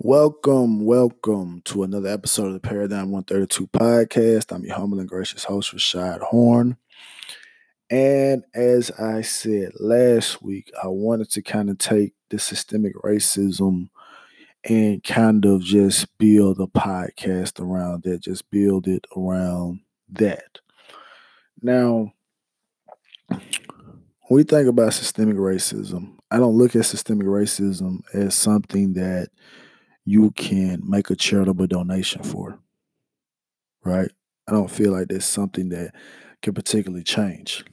Welcome, welcome to another episode of the Paradigm 132 podcast. I'm your humble and gracious host, Rashad Horn. And as I said last week, I wanted to kind of take the systemic racism and kind of just build a podcast around that, just build it around that. Now, when we think about systemic racism, I don't look at systemic racism as something that you can make a charitable donation for. Right? I don't feel like that's something that can particularly change.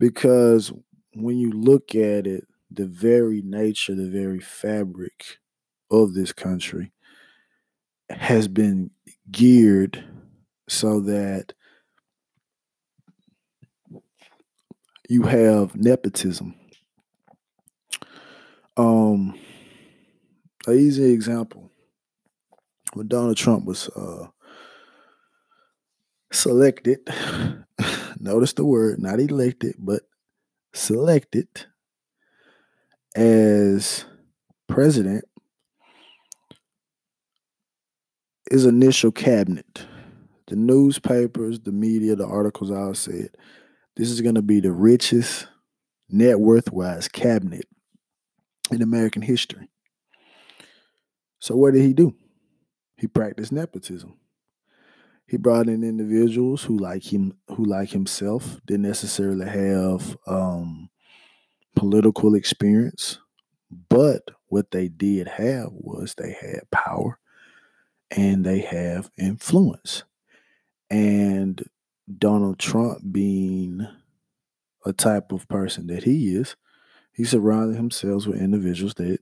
Because when you look at it, the very nature, the very fabric of this country has been geared so that you have nepotism. Um, easy example when Donald Trump was uh, selected, notice the word, not elected, but selected as president, his initial cabinet, the newspapers, the media, the articles all said, this is going to be the richest net worth wise cabinet in American history. So what did he do? He practiced nepotism. He brought in individuals who like him, who like himself, didn't necessarily have um, political experience, but what they did have was they had power and they have influence. And Donald Trump being a type of person that he is, he surrounded himself with individuals that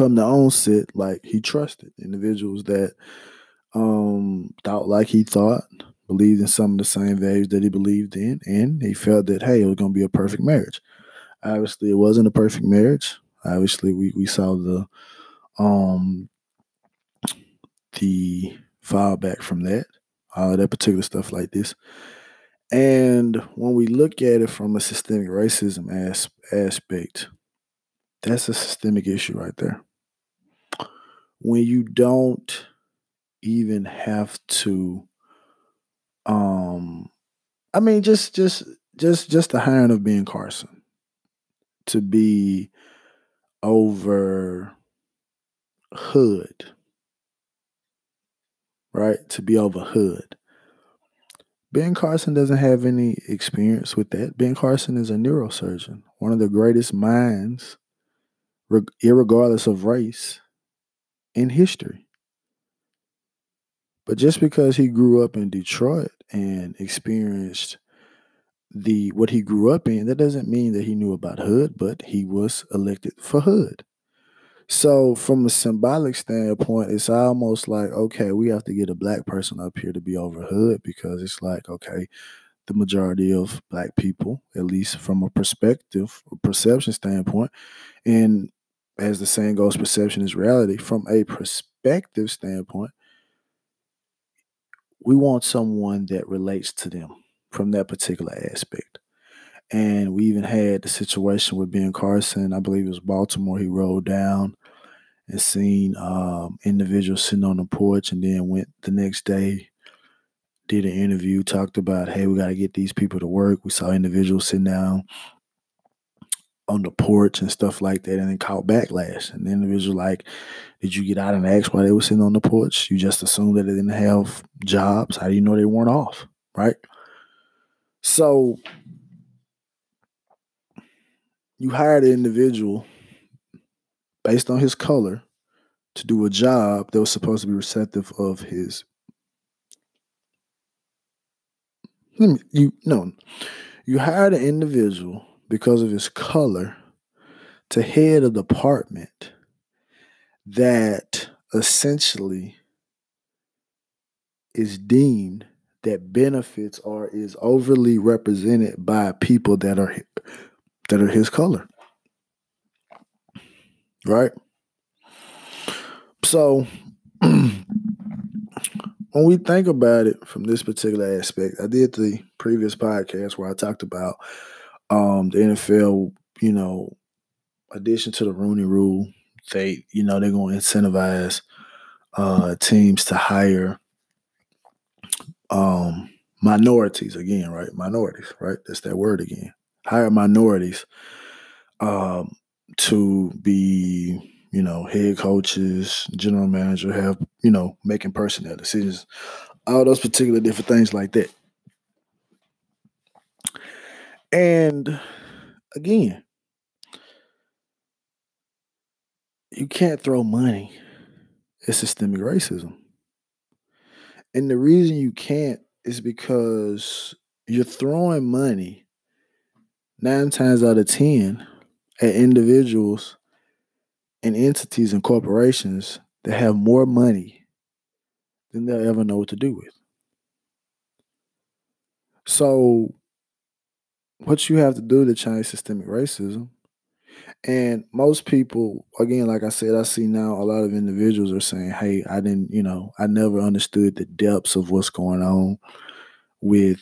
from the onset, like he trusted individuals that um thought like he thought, believed in some of the same values that he believed in, and he felt that hey, it was gonna be a perfect marriage. Obviously, it wasn't a perfect marriage. Obviously, we, we saw the um the fallback from that, all that particular stuff like this. And when we look at it from a systemic racism as, aspect, that's a systemic issue right there. When you don't even have to um I mean just just just just the hiring of Ben Carson to be over HUD. Right? To be over HUD. Ben Carson doesn't have any experience with that. Ben Carson is a neurosurgeon, one of the greatest minds regardless of race in history. But just because he grew up in Detroit and experienced the what he grew up in, that doesn't mean that he knew about HUD, but he was elected for HUD. So from a symbolic standpoint, it's almost like, okay, we have to get a black person up here to be over HUD because it's like, okay, the majority of black people, at least from a perspective or perception standpoint, and as the saying goes, perception is reality. From a perspective standpoint, we want someone that relates to them from that particular aspect. And we even had the situation with Ben Carson. I believe it was Baltimore. He rolled down and seen um, individuals sitting on the porch, and then went the next day, did an interview, talked about, hey, we got to get these people to work. We saw individuals sitting down on the porch and stuff like that, and then caught backlash. And the individual like, did you get out and ask why they were sitting on the porch? You just assumed that they didn't have jobs. How do you know they weren't off? Right? So you hired an individual based on his color to do a job that was supposed to be receptive of his you no you hired an individual because of his color to head a department that essentially is deemed that benefits or is overly represented by people that are that are his color. Right? So when we think about it from this particular aspect, I did the previous podcast where I talked about um, the NFL, you know, addition to the Rooney Rule, they, you know, they're going to incentivize uh, teams to hire um, minorities again, right? Minorities, right? That's that word again. Hire minorities um, to be, you know, head coaches, general manager, have, you know, making personnel decisions, all those particular different things like that. And again, you can't throw money at systemic racism. And the reason you can't is because you're throwing money nine times out of 10 at individuals and entities and corporations that have more money than they'll ever know what to do with. So, what you have to do to change systemic racism and most people, again, like I said, I see now a lot of individuals are saying, Hey, I didn't, you know, I never understood the depths of what's going on with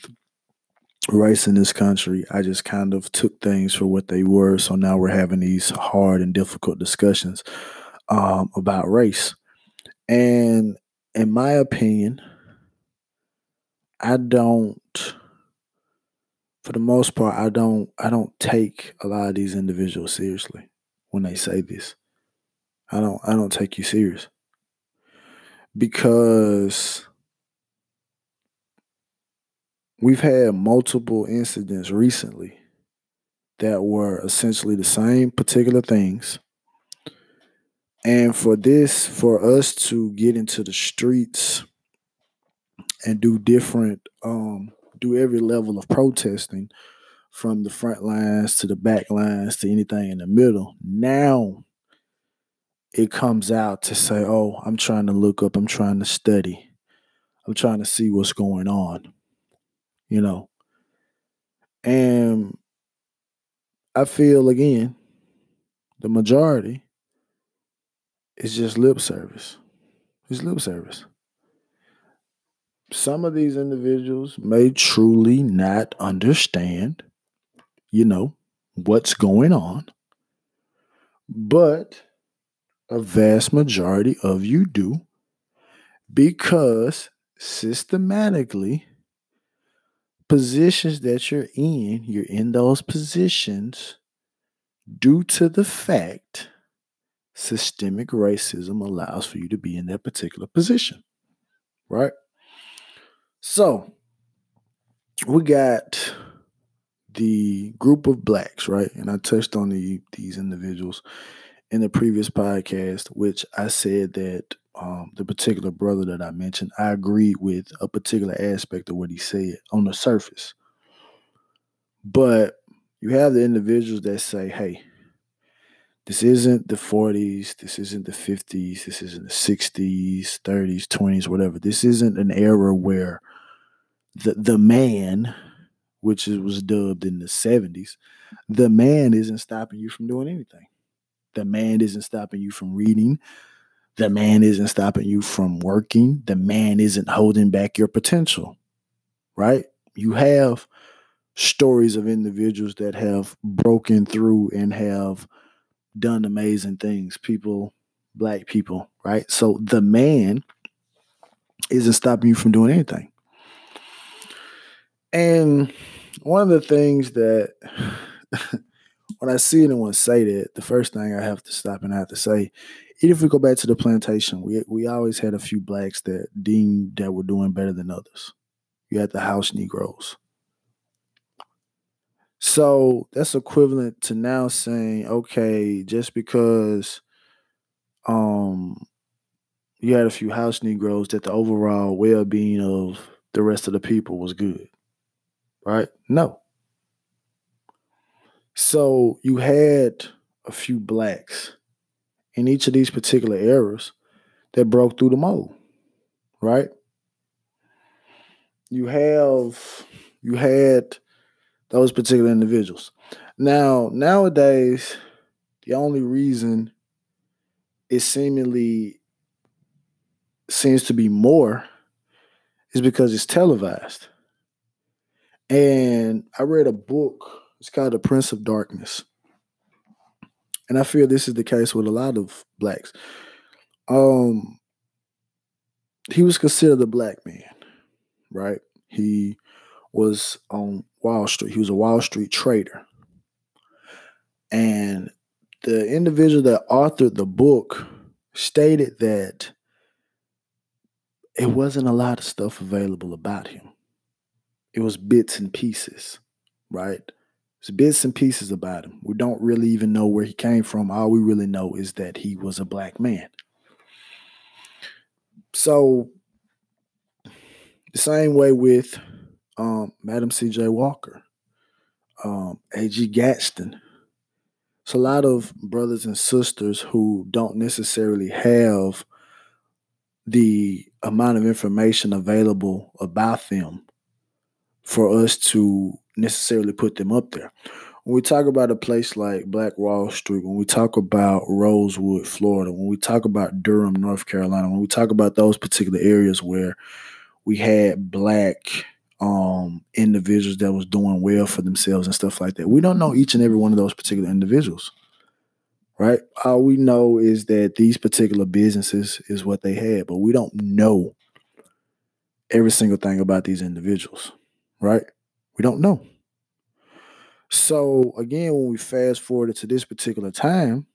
race in this country. I just kind of took things for what they were. So now we're having these hard and difficult discussions um, about race. And in my opinion, I don't for the most part, I don't I don't take a lot of these individuals seriously when they say this. I don't I don't take you serious. Because we've had multiple incidents recently that were essentially the same particular things. And for this, for us to get into the streets and do different um do every level of protesting from the front lines to the back lines to anything in the middle. Now it comes out to say, oh, I'm trying to look up, I'm trying to study, I'm trying to see what's going on, you know. And I feel again, the majority is just lip service. It's lip service some of these individuals may truly not understand, you know, what's going on, but a vast majority of you do because systematically positions that you're in, you're in those positions due to the fact systemic racism allows for you to be in that particular position, right? So we got the group of blacks, right? And I touched on the these individuals in the previous podcast, which I said that um, the particular brother that I mentioned, I agreed with a particular aspect of what he said on the surface. But you have the individuals that say, hey, this isn't the 40s, this isn't the 50s, this isn't the 60s, 30s, 20s, whatever. This isn't an era where the the man, which was dubbed in the 70s, the man isn't stopping you from doing anything. The man isn't stopping you from reading. The man isn't stopping you from working. The man isn't holding back your potential. Right? You have stories of individuals that have broken through and have done amazing things. People, black people, right? So the man isn't stopping you from doing anything. And one of the things that when I see anyone say that, the first thing I have to stop and I have to say, even if we go back to the plantation, we we always had a few blacks that deemed that were doing better than others. You had the house Negroes. So that's equivalent to now saying, okay, just because um you had a few house Negroes, that the overall well being of the rest of the people was good right? No. So you had a few blacks in each of these particular eras that broke through the mold, right? You have you had those particular individuals. Now, nowadays, the only reason it seemingly seems to be more is because it's televised. And I read a book. It's called The Prince of Darkness. And I feel this is the case with a lot of blacks. Um, he was considered a black man, right? He was on Wall Street. He was a Wall Street trader. And the individual that authored the book stated that it wasn't a lot of stuff available about him. It was bits and pieces, right? It's bits and pieces about him. We don't really even know where he came from. All we really know is that he was a black man. So the same way with um, Madam C.J. Walker, um, A.G. Gaston. It's a lot of brothers and sisters who don't necessarily have the amount of information available about them for us to necessarily put them up there. When we talk about a place like Black Wall Street, when we talk about Rosewood, Florida, when we talk about Durham, North Carolina, when we talk about those particular areas where we had black um, individuals that was doing well for themselves and stuff like that. We don't know each and every one of those particular individuals, right? All we know is that these particular businesses is what they had, but we don't know every single thing about these individuals, right? We don't know. So again, when we fast forward to this particular time,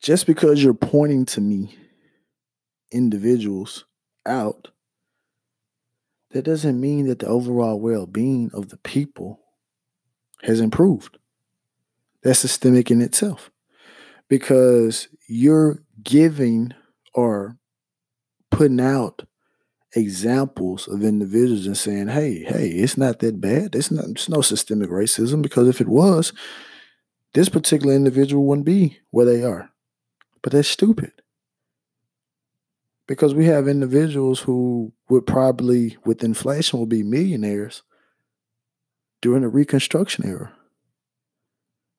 just because you're pointing to me individuals out, that doesn't mean that the overall well-being of the people has improved. That's systemic in itself. Because you're giving or putting out examples of individuals and saying, hey, hey, it's not that bad. It's not it's no systemic racism because if it was, this particular individual wouldn't be where they are. But that's stupid. Because we have individuals who would probably, with inflation, will be millionaires during the Reconstruction era.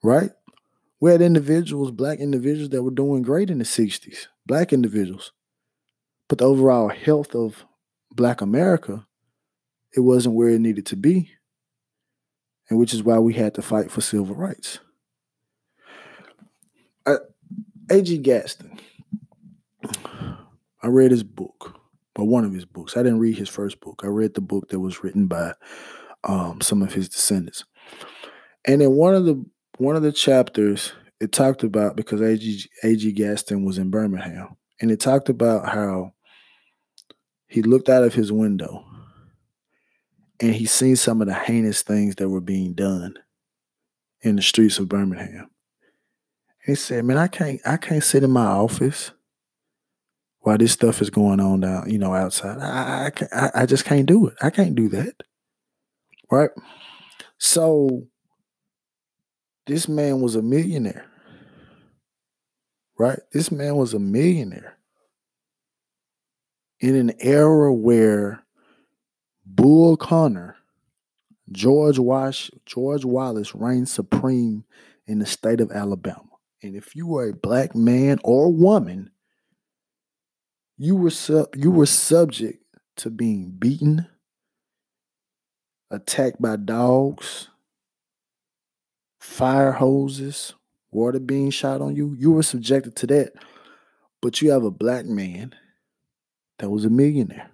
Right? We had individuals, black individuals, that were doing great in the 60s, black individuals. But the overall health of black America, it wasn't where it needed to be. And which is why we had to fight for civil rights. A.G. Gaston, I read his book, or one of his books. I didn't read his first book. I read the book that was written by um, some of his descendants. And in one of the one of the chapters, it talked about because A.G. A.G. Gaston was in Birmingham, and it talked about how he looked out of his window and he seen some of the heinous things that were being done in the streets of Birmingham. He said, "Man, I can't, I can't sit in my office while this stuff is going on down, you know, outside. I, I, I just can't do it. I can't do that, right? So, this man was a millionaire, right? This man was a millionaire in an era where Bull Connor, George Wash, George Wallace reigned supreme in the state of Alabama. And if you were a black man or woman, you were sub, you were subject to being beaten, attacked by dogs, fire hoses, water being shot on you. You were subjected to that. But you have a black man that was a millionaire.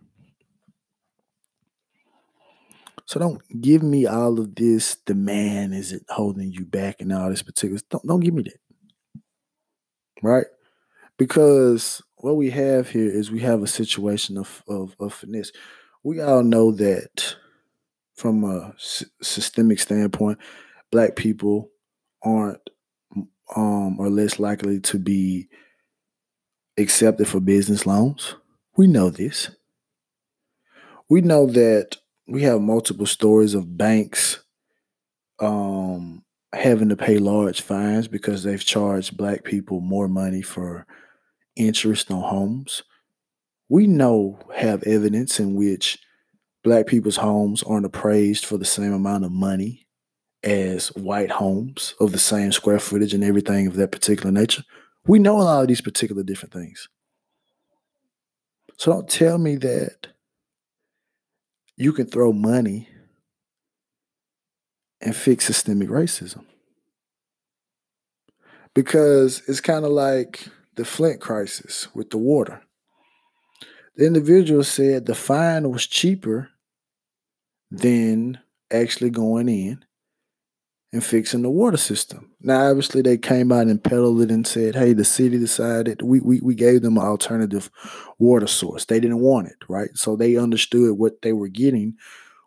So don't give me all of this. The man is it holding you back and all this particular. Don't don't give me that right? Because what we have here is we have a situation of of, of finesse. We all know that from a s- systemic standpoint, black people aren't um or less likely to be accepted for business loans. We know this. We know that we have multiple stories of banks um having to pay large fines because they've charged black people more money for interest on homes. We know have evidence in which black people's homes aren't appraised for the same amount of money as white homes of the same square footage and everything of that particular nature. We know a lot of these particular different things. So don't tell me that you can throw money and fix systemic racism. because it's kind of like the Flint crisis with the water. The individual said the fine was cheaper than actually going in and fixing the water system. Now, obviously, they came out and peddled it and said, hey, the city decided we, we, we gave them an alternative water source. They didn't want it, right? So they understood what they were getting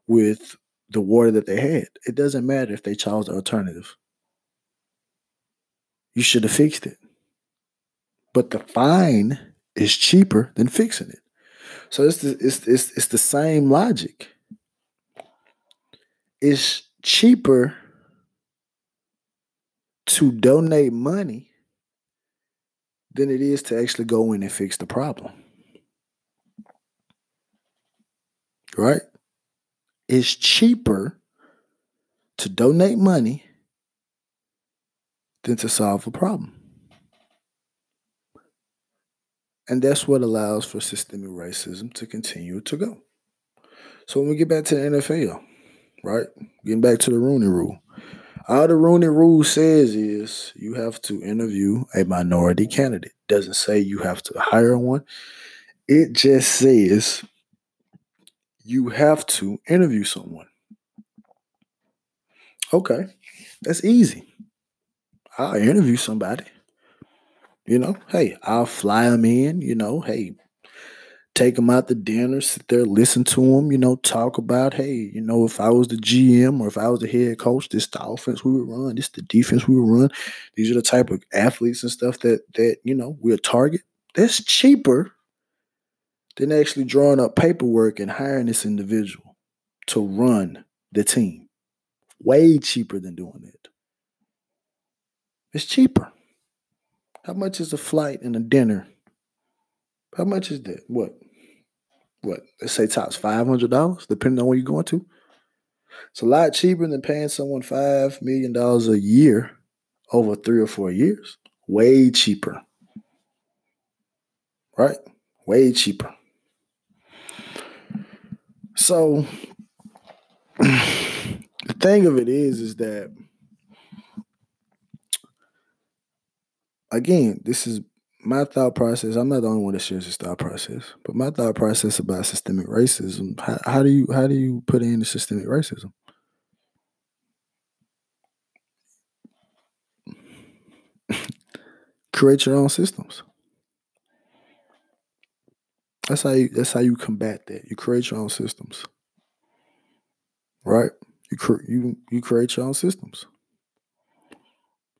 with the water that they had. It doesn't matter if they chose the alternative. You should have fixed it. But the fine is cheaper than fixing it. So it's the, it's, it's, it's the same logic. It's cheaper to donate money than it is to actually go in and fix the problem. Right? It's cheaper to donate money than to solve a problem. And that's what allows for systemic racism to continue to go. So when we get back to the NFL, right? Getting back to the Rooney rule. All the Rooney rule says is you have to interview a minority candidate. Doesn't say you have to hire one. It just says you have to interview someone. Okay, that's easy. I'll interview somebody. You know, hey, I'll fly them in. You know, hey, take them out to dinner, sit there, listen to them, you know, talk about, hey, you know, if I was the GM or if I was the head coach, this the offense we would run, this the defense we would run. These are the type of athletes and stuff that that, you know, we'll target. That's cheaper than actually drawing up paperwork and hiring this individual to run the team. Way cheaper than doing it. It's cheaper. How much is a flight and a dinner? How much is that? What? what let's say tops five hundred dollars, depending on where you're going to. It's a lot cheaper than paying someone five million dollars a year over three or four years. Way cheaper. Right? Way cheaper. So the thing of it is, is that again, this is my thought process, I'm not the only one that shares this thought process, but my thought process about systemic racism, how, how do you how do you put in the systemic racism? Create your own systems. That's how you that's how you combat that. You create your own systems. Right? You cre- you you create your own systems.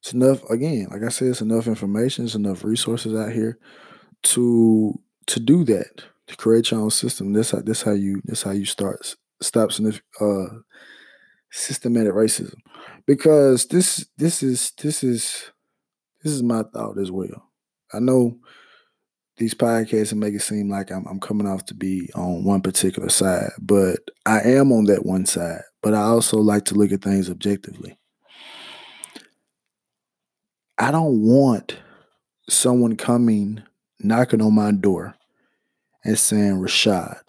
It's enough again, like I said, it's enough information, it's enough resources out here to to do that, to create your own system. This how this how you this how you start stop uh systematic racism. Because this this is this is this is my thought as well. I know these podcasts make it seem like I'm, I'm coming off to be on one particular side, but I am on that one side. But I also like to look at things objectively. I don't want someone coming knocking on my door and saying, Rashad,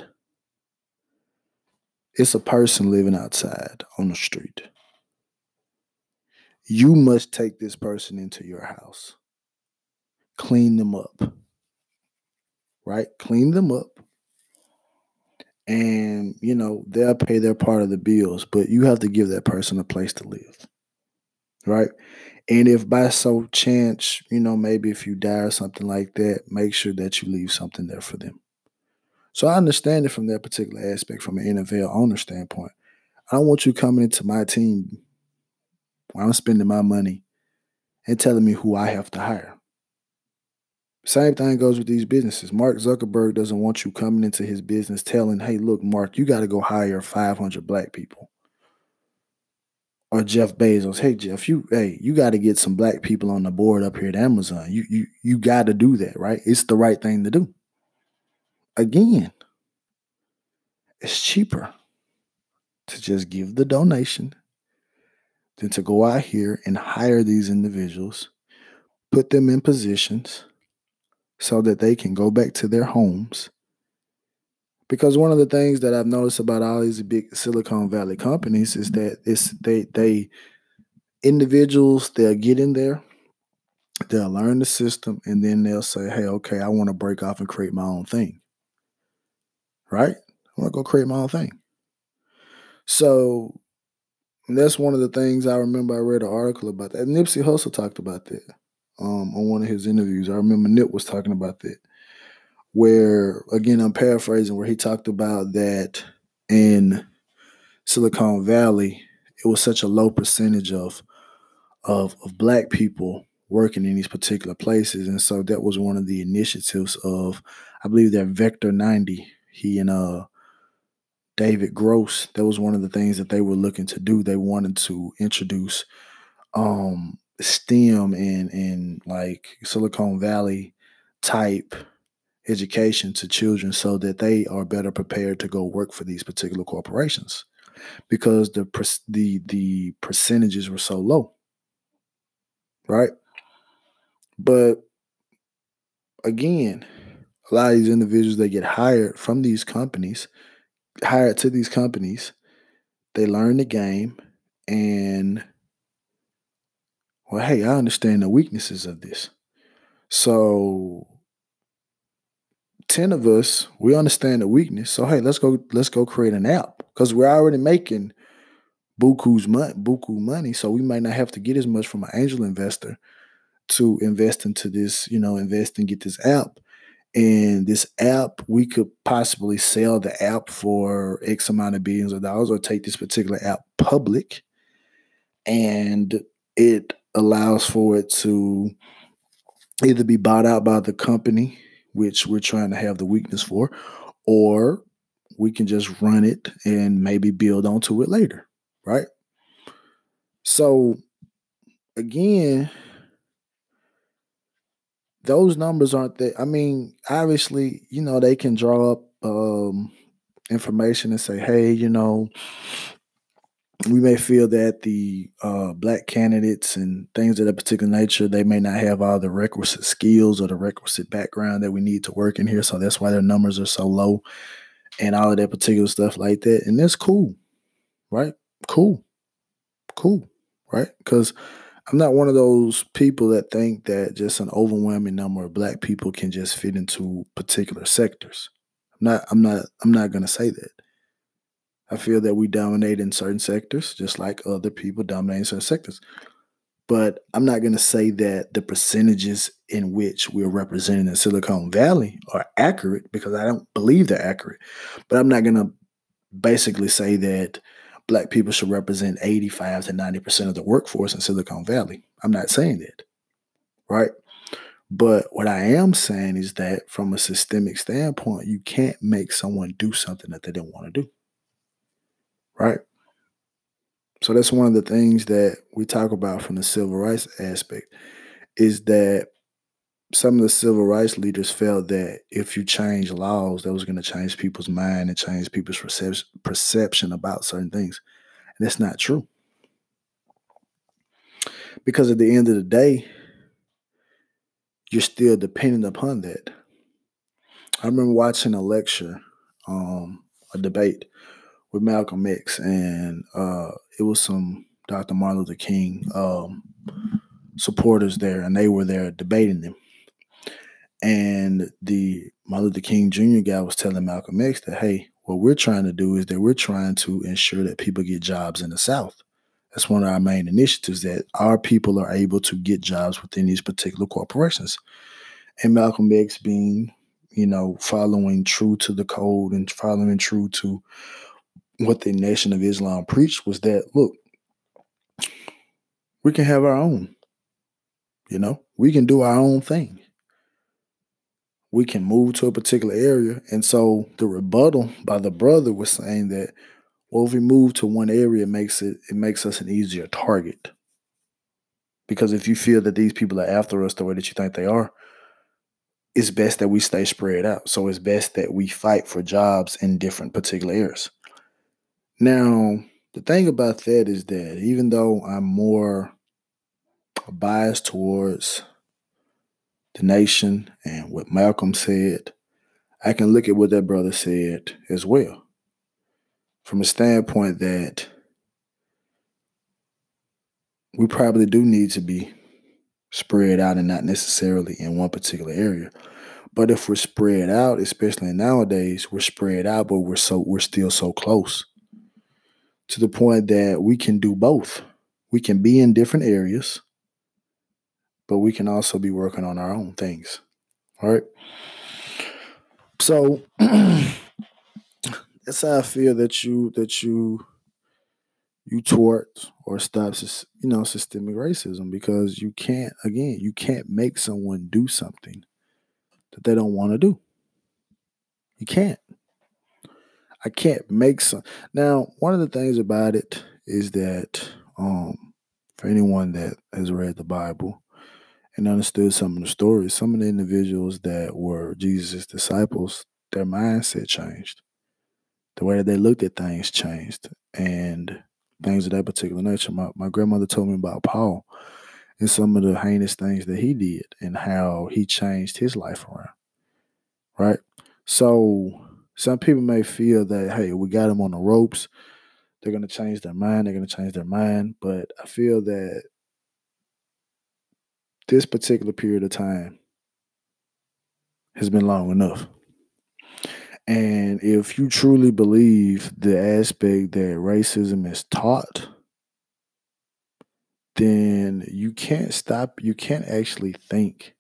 it's a person living outside on the street. You must take this person into your house, clean them up, right? Clean them up. And, you know, they'll pay their part of the bills, but you have to give that person a place to live, right? And if by so chance, you know, maybe if you die or something like that, make sure that you leave something there for them. So I understand it from that particular aspect, from an NFL owner standpoint. I don't want you coming into my team while I'm spending my money and telling me who I have to hire. Same thing goes with these businesses. Mark Zuckerberg doesn't want you coming into his business telling, hey, look, Mark, you got to go hire 500 black people or Jeff Bezos, hey Jeff, you hey, you got to get some black people on the board up here at Amazon. You you you got to do that, right? It's the right thing to do. Again, it's cheaper to just give the donation than to go out here and hire these individuals, put them in positions so that they can go back to their homes because one of the things that I've noticed about all these big Silicon Valley companies is that it's they they individuals they'll get in there they'll learn the system and then they'll say, hey, okay, I want to break off and create my own thing. Right? I want to go create my own thing. So that's one of the things I remember I read an article about that. Nipsey Hussle talked about that um, on one of his interviews. I remember Nip was talking about that. Where again I'm paraphrasing where he talked about that in Silicon Valley, it was such a low percentage of of, of black people working in these particular places. And so that was one of the initiatives of I believe that Vector 90, he and uh David Gross, that was one of the things that they were looking to do. They wanted to introduce um STEM and and like Silicon Valley type education to children so that they are better prepared to go work for these particular corporations because the the the percentages were so low right? But again a lot of these individuals they get hired from these companies hired to these companies they learn the game and well hey i understand the weaknesses of this. So 10 of us, we understand the weakness. So hey, let's go let's go create an app because we're already making buku's money, buku money. So we might not have to get as much from an angel investor to invest into this, you know, invest and get this app. And this app, we could possibly sell the app for X amount of billions of dollars or take this particular app public. And it allows for it to either be bought out by the company which we're trying to have the weakness for, or we can just run it and maybe build onto it later, right? So, again, those numbers aren't that. I mean, obviously, you know, they can draw up um, information and say, hey, you know, we may feel that the uh, black candidates and things of that particular nature they may not have all the requisite skills or the requisite background that we need to work in here. So that's why their numbers are so low and all of that particular stuff like that. And that's cool right? Cool. Cool right? Because i'm not one of those people that think that just an overwhelming number of black people can just fit into particular sectors. I'm not i'm not i'm not going to say that I feel that we dominate in certain sectors, just like other people dominate in certain sectors. But I'm not going to say that the percentages in which we're represented in Silicon Valley are accurate because I don't believe they're accurate. But I'm not going to basically say that black people should represent 85 to 90% of the workforce in Silicon Valley. I'm not saying that. Right? But what I am saying is that from a systemic standpoint, you can't make someone do something that they don't want to do right? So that's one of the things that we talk about from the civil rights aspect is that some of the civil rights leaders felt that if you change laws, that was going to change people's mind and change people's perception about certain things. And that's not true. Because at the end of the day, you're still dependent upon that. I remember watching a lecture, um, a debate with Malcolm X, and uh, it was some Dr. Martin Luther King um, supporters there, and they were there debating them. And the Martin Luther King Jr. guy was telling Malcolm X that, hey, what we're trying to do is that we're trying to ensure that people get jobs in the South. That's one of our main initiatives that our people are able to get jobs within these particular corporations. And Malcolm X being, you know, following true to the code and following true to what the Nation of Islam preached was that look, we can have our own. You know, we can do our own thing. We can move to a particular area. And so the rebuttal by the brother was saying that, well, if we move to one area, it makes it it makes us an easier target. Because if you feel that these people are after us the way that you think they are, it's best that we stay spread out. So it's best that we fight for jobs in different particular areas. Now, the thing about that is that even though I'm more biased towards the nation and what Malcolm said, I can look at what that brother said as well. From a standpoint that we probably do need to be spread out and not necessarily in one particular area. But if we're spread out, especially nowadays, we're spread out, but we're so we're still so close to the point that we can do both. We can be in different areas, but we can also be working on our own things. All right. So that's how I feel that you that you you tort or stop you know systemic racism because you can't again you can't make someone do something that they don't want to do. You can't. I can't make some. Now, one of the things about it is that um, for anyone that has read the Bible and understood some of the stories, some of the individuals that were Jesus' disciples, their mindset changed. The way that they looked at things changed. And things of that particular nature. My, my grandmother told me about Paul and some of the heinous things that he did and how he changed his life around. Right? So some people may feel that, hey, we got them on the ropes. They're going to change their mind. They're going to change their mind. But I feel that this particular period of time has been long enough. And if you truly believe the aspect that racism is taught, then you can't stop, you can't actually think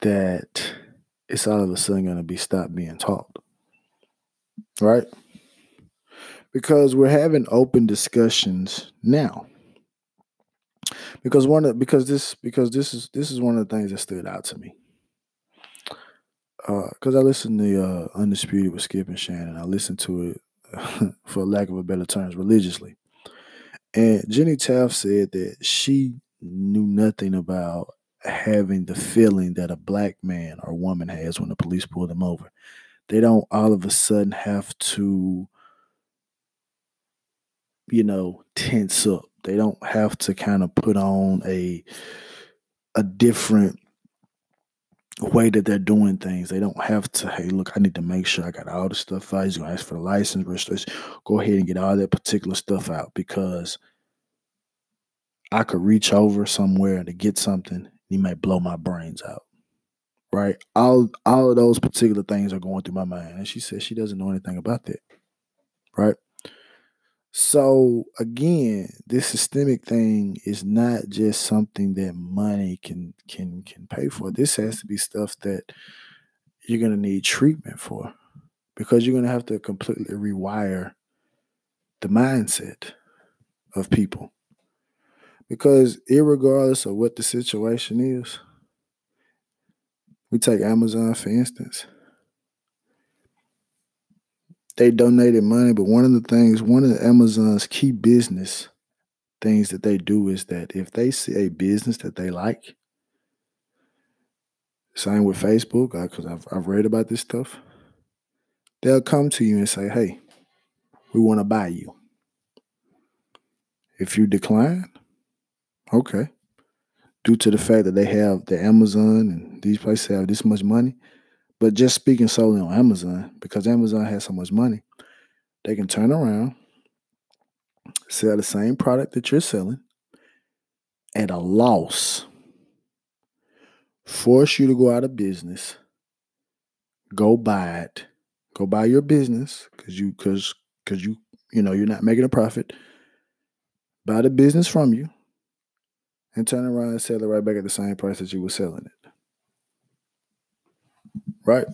that it's all of a sudden going to be stopped being taught right? Because we're having open discussions now. Because one of because this because this is this is one of the things that stood out to me. Because uh, I listened to uh, Undisputed with Skip and Shannon. I listened to it, for lack of a better terms, religiously. And Jenny Taft said that she knew nothing about having the feeling that a black man or woman has when the police pull them over they don't all of a sudden have to you know tense up they don't have to kind of put on a a different way that they're doing things. They don't have to, hey, look, I need to make sure I got all the stuff out. He's gonna ask for the license, registration. Go ahead and get all that particular stuff out because I could reach over somewhere to get something. And he might blow my brains out right? All all of those particular things are going through my mind. And she says she doesn't know anything about that. Right? So again, this systemic thing is not just something that money can can can pay for. This has to be stuff that you're gonna need treatment for because you're gonna have to completely rewire the mindset of people. Because regardless of what the situation is, we take Amazon for instance. They donated money, but one of the things, one of Amazon's key business things that they do is that if they see a business that they like, same with Facebook, uh, because I've, I've read about this stuff, they'll come to you and say, hey, we want to buy you. If you decline, okay, due to the fact that they have the Amazon and these places have this much money. But just speaking solely on Amazon, because Amazon has so much money, they can turn around, sell the same product that you're selling at a loss, force you to go out of business, go buy it, go buy your business because you because because you you know you're not making a profit. Buy the business from you and turn around and sell it right back at the same price that you were selling it. Right?